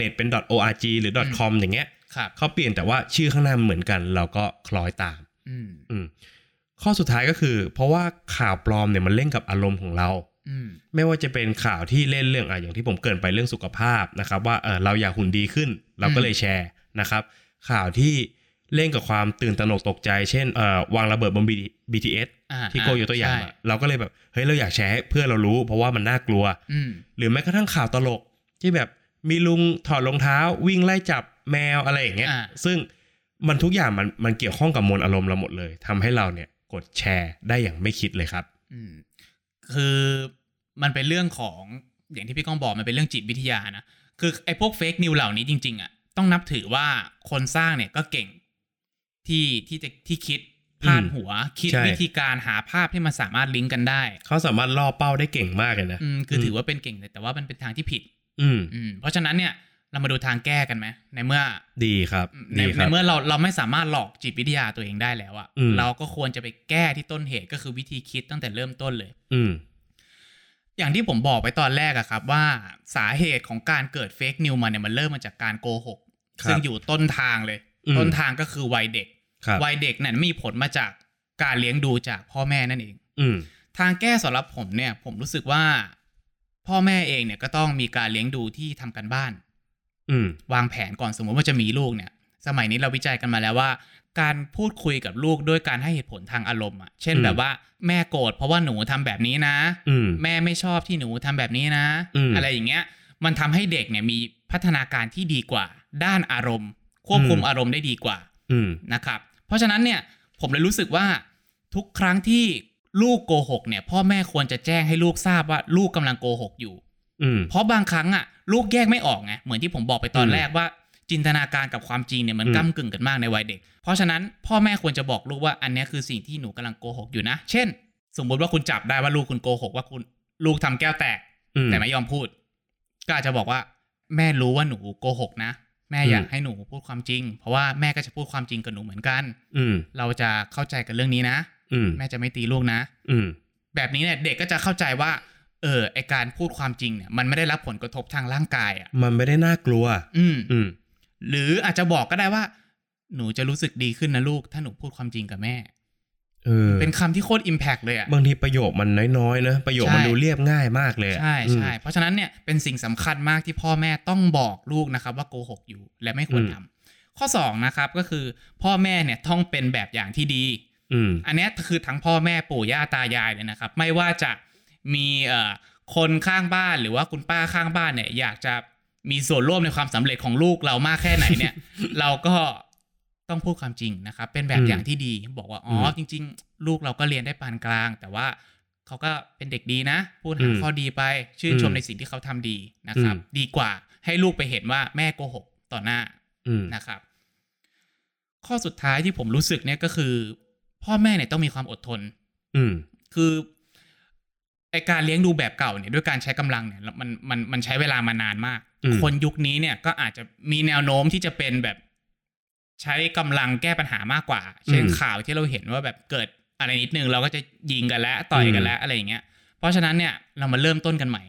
.net เป็น .org หรือ .com อย่างเงี้ยครับเขาเปลี่ยนแต่ว่าชื่อข้างหน้ามันเหมือนกัน เราก็คล้อยตาม อืมอืม ข้อสุดท้ายก็คือ เพราะว่าข่าวปลอมเนี่ยมันเล่นกับอารมณ์ของเราอืมไม่ว่าจะเป็นข่าวที่เล่นเรื่องอะอย่างที่ผมเกรินไปเรื่องสุขภาพนะครับ ว่าเออเราอยากหุ่นดีขึ้น เราก็เลยแชร์นะครับ ข่าวที่เล่นกับความตื่นตระหนกตกใจ เช่นเอ่อวางระเบิดบน BTS อ่าที่โกยกตัวอย่างใช่อะเราก็เลยแบบเฮ้ยเราอยากแชร์ให้เพื่อนเรารู้ เพราะว่ามันน่ากลัวอืมหรือแม้กระทั่งข่าวตลกที่แบบมีลุงถอดรองเท้า วิ่งไล่จับแมวอะไรอย่างเงี้ยอ่าซึ่งมันทุกอย่างมันมันเกี่ยวข้องกับมวลอารมณ์เราหมดเลยทำให้เราเนี่ย กดแชร์ได้อย่างไม่คิดเลยครับอืมคือมันเป็นเรื่องของอย่างที่พี่ก้องบอกมันเป็นเรื่องจิตวิทยานะคือไอ้พวกเฟกนิวเหล่านี้จริง ๆอะต้องนับถือว่าคนสร้างเนี่ยก็เก่งที่ที่จะที่คิดพาดหัวคิดใช่วิธีการหาภาพที่มันสามารถลิงก์กันได้ เขาสามารถล่อเป้าได้เก่งมากเลยนะอืมคืออมถือว่าเป็นเก่งเลยแต่ว่ามันเป็นทางที่ผิด อืมอืมเพราะฉะนั้นเนี่ย เรามาดูทางแก้กันไหมในเมื่อดีครับในดีคในรับเมื่อเราเราไม่สามารถหลอกจิตวิทยาตัวเองได้แล้วอะอืมเราก็ควรจะไปแก้ที่ต้นเหตุก็คือวิธีคิดตั้งแต่เริ่มต้นเลย อืมอย่างที่ผมบอกไปตอนแรกอะครับ ว่าสาเหตุของการเกิดเฟกนิวมาเนี่ยมันเริ่มมาจากการโกหกครับซึ่งอยู่ต้นทางเลยอืมต้นทางก็คือวัยเด็กครับวัยเด็กนั่นมีผลมาจากการเลี้ยงดูจากพ่อแม่นั่นเอง อืมทางแก้สำหรับผมเนี่ย ผมรู้สึกว่า พ่อแม่เองเนี่ยก็ต้องมีการเลี้ยงดูที่ทำกันบ้านอืม วางแผนก่อนสมมติว่าจะมีลูกเนี่ย สมัยนี้เราวิจัยกันมาแล้วว่า การพูดคุยกับลูกด้วยการให้เหตุผลทางอารมณ์อะเช่นอืมแบบว่าแม่โกรธเพราะว่าหนูทำแบบนี้นะอืมแม่ไม่ชอบที่หนูทำแบบนี้นะอืมอะไรอย่างเงี้ย มันทำให้เด็กเนี่ยมีพัฒนาการที่ดีกว่า ด้านอารมณ์ ควบคุมอืมอารมณ์ได้ดีกว่าอืมนะครับ เพราะฉะนั้นเนี่ยผมเลยรู้สึกว่าทุกครั้งที่ลูกโกหกเนี่ย พ่อแม่ควรจะแจ้งให้ลูกทราบว่าลูกกำลังโกหกอยู่อืมเพราะบางครั้งอะ ลูกแยกไม่ออกไงเหมือนที่ผมบอกไปตอนอืมแรกว่าจินตนาการกับความจริงเนี่ยมันอืมก้ากึ่งกันมากในวัยเด็ก เพราะฉะนั้นพ่อแม่ควรจะบอกลูกว่าอันเนี้ยคือสิ่งที่หนูกำลังโกหกอยู่นะ เช่น สมมุติว่าคุณจับได้ว่าลูกคุณโกหกว่าคุณลูกทำแก้วแตกอืมแต่ไม่ยอมพูด ก็อาจจะบอกว่า แม่รู้ว่าหนูโกหกนะ แม่อืมอยากให้หนูพูดความจริง เพราะว่าแม่ก็จะพูดความจริงกับหนูเหมือนกัน อืมเราจะเข้าใจกันเรื่องนี้นะ อืมแม่จะไม่ตีลูกนะ อืมแบบนี้เนี่ยเด็กก็จะเข้าใจว่า เออไอการพูดความจริงเนี่ยมันไม่ได้รับผลกระทบทางร่างกายอะมันไม่ได้น่ากลัว อืมอืมหรืออาจจะบอกก็ได้ว่า หนูจะรู้สึกดีขึ้นนะลูก ถ้าหนูพูดความจริงกับแม่เออเป็นคำที่โคตรอิมแพกเลยอะบางทีประโยคมันน้อยๆนะประโยคมันใช่ดูเรียบง่ายมากเลยอะใช่อืมใช่เพราะฉะนั้นเนี่ยเป็นสิ่งสำคัญมากที่พ่อแม่ต้องบอกลูกนะครับ ว่าโกหกอยู่และไม่ควรอืมทำข้อสองนะครับก็คือ พ่อแม่เนี่ยต้องเป็นแบบอย่างที่ดีอืมอันเนี้ยคือทั้งพ่อแม่ปู่ย่าตายายเลยนะครับ ไม่ว่าจะ มีเอ่อคนข้างบ้านหรือว่าคุณป้าข้างบ้านเนี่ย อยากจะมีส่วนร่วมในความสำเร็จของลูกเรามากแค่ไหนเนี่ย เราก็ต้องพูดความจริงนะครับ เป็นแบบอืมอย่างที่ดีบอกว่าอ๋ออมจริง ๆ ลูกเราก็เรียนได้ปานกลาง แต่ว่าเขาก็เป็นเด็กดีนะ พูดหาอืมข้อดีไป ชื่นชมอืมในสิ่งที่เขาทำดีนะครับอืมดีกว่าให้ลูกไปเห็นว่าแม่โกหกต่อหน้าอืมนะครับ ข้อสุดท้ายที่ผมรู้สึกเนี่ยก็คือ พ่อแม่เนี่ยต้องมีความอดทน อืมคือ ไอการเลี้ยงดูแบบเก่าเนี่ยด้วยการใช้กำลังเนี่ยมันมันมันใช้เวลามานานมากอืมคนยุคนี้เนี่ยก็อาจจะมีแนวโน้มที่จะเป็นแบบ ใช้กำลังแก้ปัญหามากกว่า เช่นข่าวที่เราเห็นว่าแบบเกิดอะไรนิดนึงเราก็จะยิงกันแล้วต่อยกันแล้วอะไรอย่างเงี้ย เพราะฉะนั้นเนี่ยเรามาเริ่มต้นกันใหม่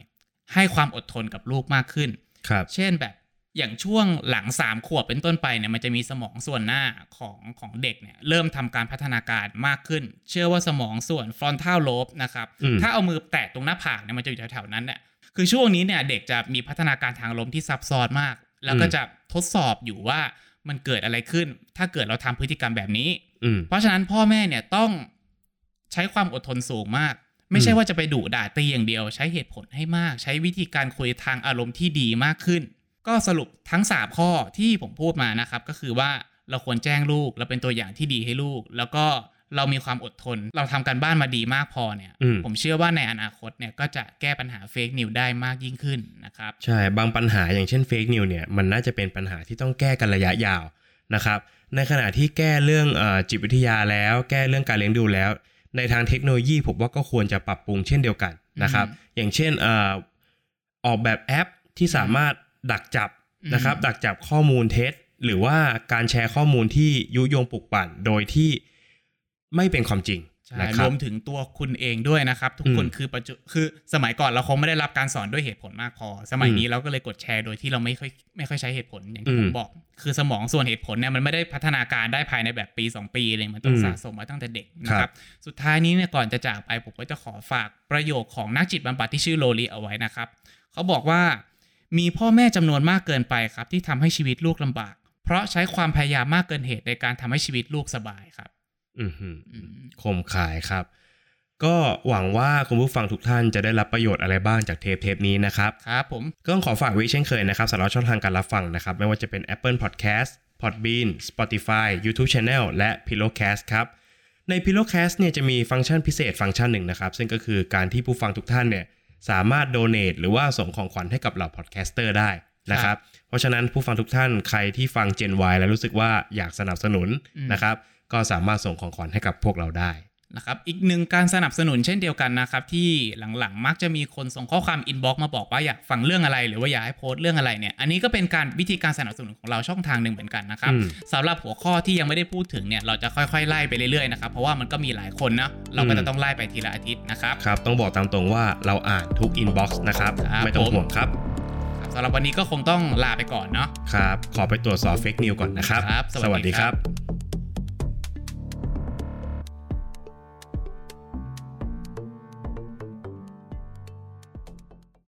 ให้ความอดทนกับลูกมากขึ้นครับเช่นแบบ อย่างช่วงหลังสามขวบเป็นต้นไปเนี่ยมันจะมีสมองส่วนหน้าของของเด็กเนี่ยเริ่มทำการพัฒนาการมากขึ้น เชื่อว่าสมองส่วน frontal lobe นะครับอืมถ้าเอามือแตะตรงหน้าผากเนี่ยมันจะอยู่แถวๆนั้นเนี่ยคือช่วงนี้เนี่ยเด็กจะมีพัฒนาการทางลมที่ซับซ้อนมาก แล้วก็จะทดสอบอยู่ว่ามันเกิดอะไรขึ้น ถ้าเกิดเราทำพฤติกรรมแบบนี้อืมเพราะฉะนั้นพ่อแม่เนี่ยต้องใช้ความอดทนสูงมาก ไม่ใช่อืมว่าจะไปดุด่าตีอย่างเดียว ใช้เหตุผลให้มาก ใช้วิธีการคุยทางอารมณ์ที่ดีมากขึ้น ก็สรุปทั้งสามข้อที่ผมพูดมานะครับ ก็คือว่าเราควรแจ้งลูก เราเป็นตัวอย่างที่ดีให้ลูก แล้วก็เรามีความอดทน เราทำการบ้านมาดีมากพอเนี่ยอืมผมเชื่อว่าในอนาคตเนี่ยก็จะแก้ปัญหาเฟกนิวได้มากยิ่งขึ้นนะครับ ใช่ บางปัญหาอย่างเช่นเฟกนิวเนี่ยมันน่าจะเป็นปัญหาที่ต้องแก้กันระยะยาวนะครับ ในขณะที่แก้เรื่องเออจิตวิทยาแล้ว แก้เรื่องการเลี้ยงดูแล้ว ในทางเทคโนโลยีผมว่าก็ควรจะปรับปรุงเช่นเดียวกันนะครับ อย่างเช่นเออออกแบบแอปที่สามารถ ดักจับนะครับอืมดักจับข้อมูลเท็จ หรือว่าการแชร์ข้อมูลที่ยุยงปลุกปั่นโดยที่ไม่เป็นความจริงใช่นะครรับวมถึงตัวคุณเองด้วยนะครับ ทุกคนอืมคือปัจจุคือสมัยก่อนเราคงไม่ได้รับการสอนด้วยเหตุผลมากพอ สมัยอืมนี้เราก็เลยกดแชร์โดยที่เราไม่ค่อยไม่ค่อยใช้เหตุผลอย่างที่ผอืมมบอก คือสมองส่วนเหตุผลเนี่ยมันไม่ได้พัฒนาการได้ภายในแบบปี 2 ปีเลยมันต้องอืมสะสมมาตั้งแต่เด็กนะคครัรับบสุดท้ายนี้เนี่ยก่อนจะจากไปผมก็จะขอฝากประโยคของนักจิตบำบัดที่ชื่อโลลีเอาไว้นะครับเขาบอกว่า มีพ่อแม่จำนวนมากเกินไปครับ ที่ทำให้ชีวิตลูกลำบาก เพราะใช้ความพยายามมากเกินเหตุในการทำให้ชีวิตลูกสบายครับอือหืออืมคมคายครับ ก็หวังว่าคุณผู้ฟังทุกท่านจะได้รับประโยชน์อะไรบ้างจากเทปเทปนี้นะครับครับผมก็ต้องขอฝากไว้เช่นเคยนะครับสำหรับช่องทางการรับฟังนะครับ ไม่ว่าจะเป็น Apple Podcast Podbean Spotify YouTube Channel และ Pillowcast ครับใน Pillowcast เนี่ยจะมีฟังก์ชันพิเศษฟังก์ชันหนึ่งนะครับ ซึ่งก็คือการที่ผู้ฟังทุกท่านเนี่ย สามารถ donate หรือว่าส่งของขวัญให้กับเหล่า podcaster ได้นะครับ เพราะฉะนั้นผู้ฟังทุกท่านใครที่ฟัง Gen Y แล้วรู้สึกว่าอยากสนับสนุนอืมนะครับ ก็สามารถส่งของขวัญให้กับพวกเราได้ นะครับอีกหนึ่งการสนับสนุนเช่นเดียวกันนะครับ ที่หลังๆ มักจะมีคนส่งข้อความ inbox มาบอกว่าอยากฟังเรื่องอะไร หรือว่าอยากให้โพสต์เรื่องอะไรเนี่ยอันนี้ก็เป็นการวิธีการสนับสนุนของเราช่องทางหนึ่งเหมือนกันนะครับอืมสำหรับหัวข้อที่ยังไม่ได้พูดถึงเนี่ยเราจะค่อยๆไล่ไปเรื่อยๆนะครับเพราะว่ามันก็มีหลายคนนะเราก็อืมจะต้องไล่ไปทีละอาทิตย์นะครับครับต้องบอกตามตรงว่าเราอ่านทุก inbox นะครับครับไม่ต้องผมห่วงครับครับสำหรับวันนี้ก็คงต้องลาไปก่อนเนาะครับขอไปตรวจสอบเฟกนิวก่อนนะครับครับสวัสดีสวัสดีคครัรับบ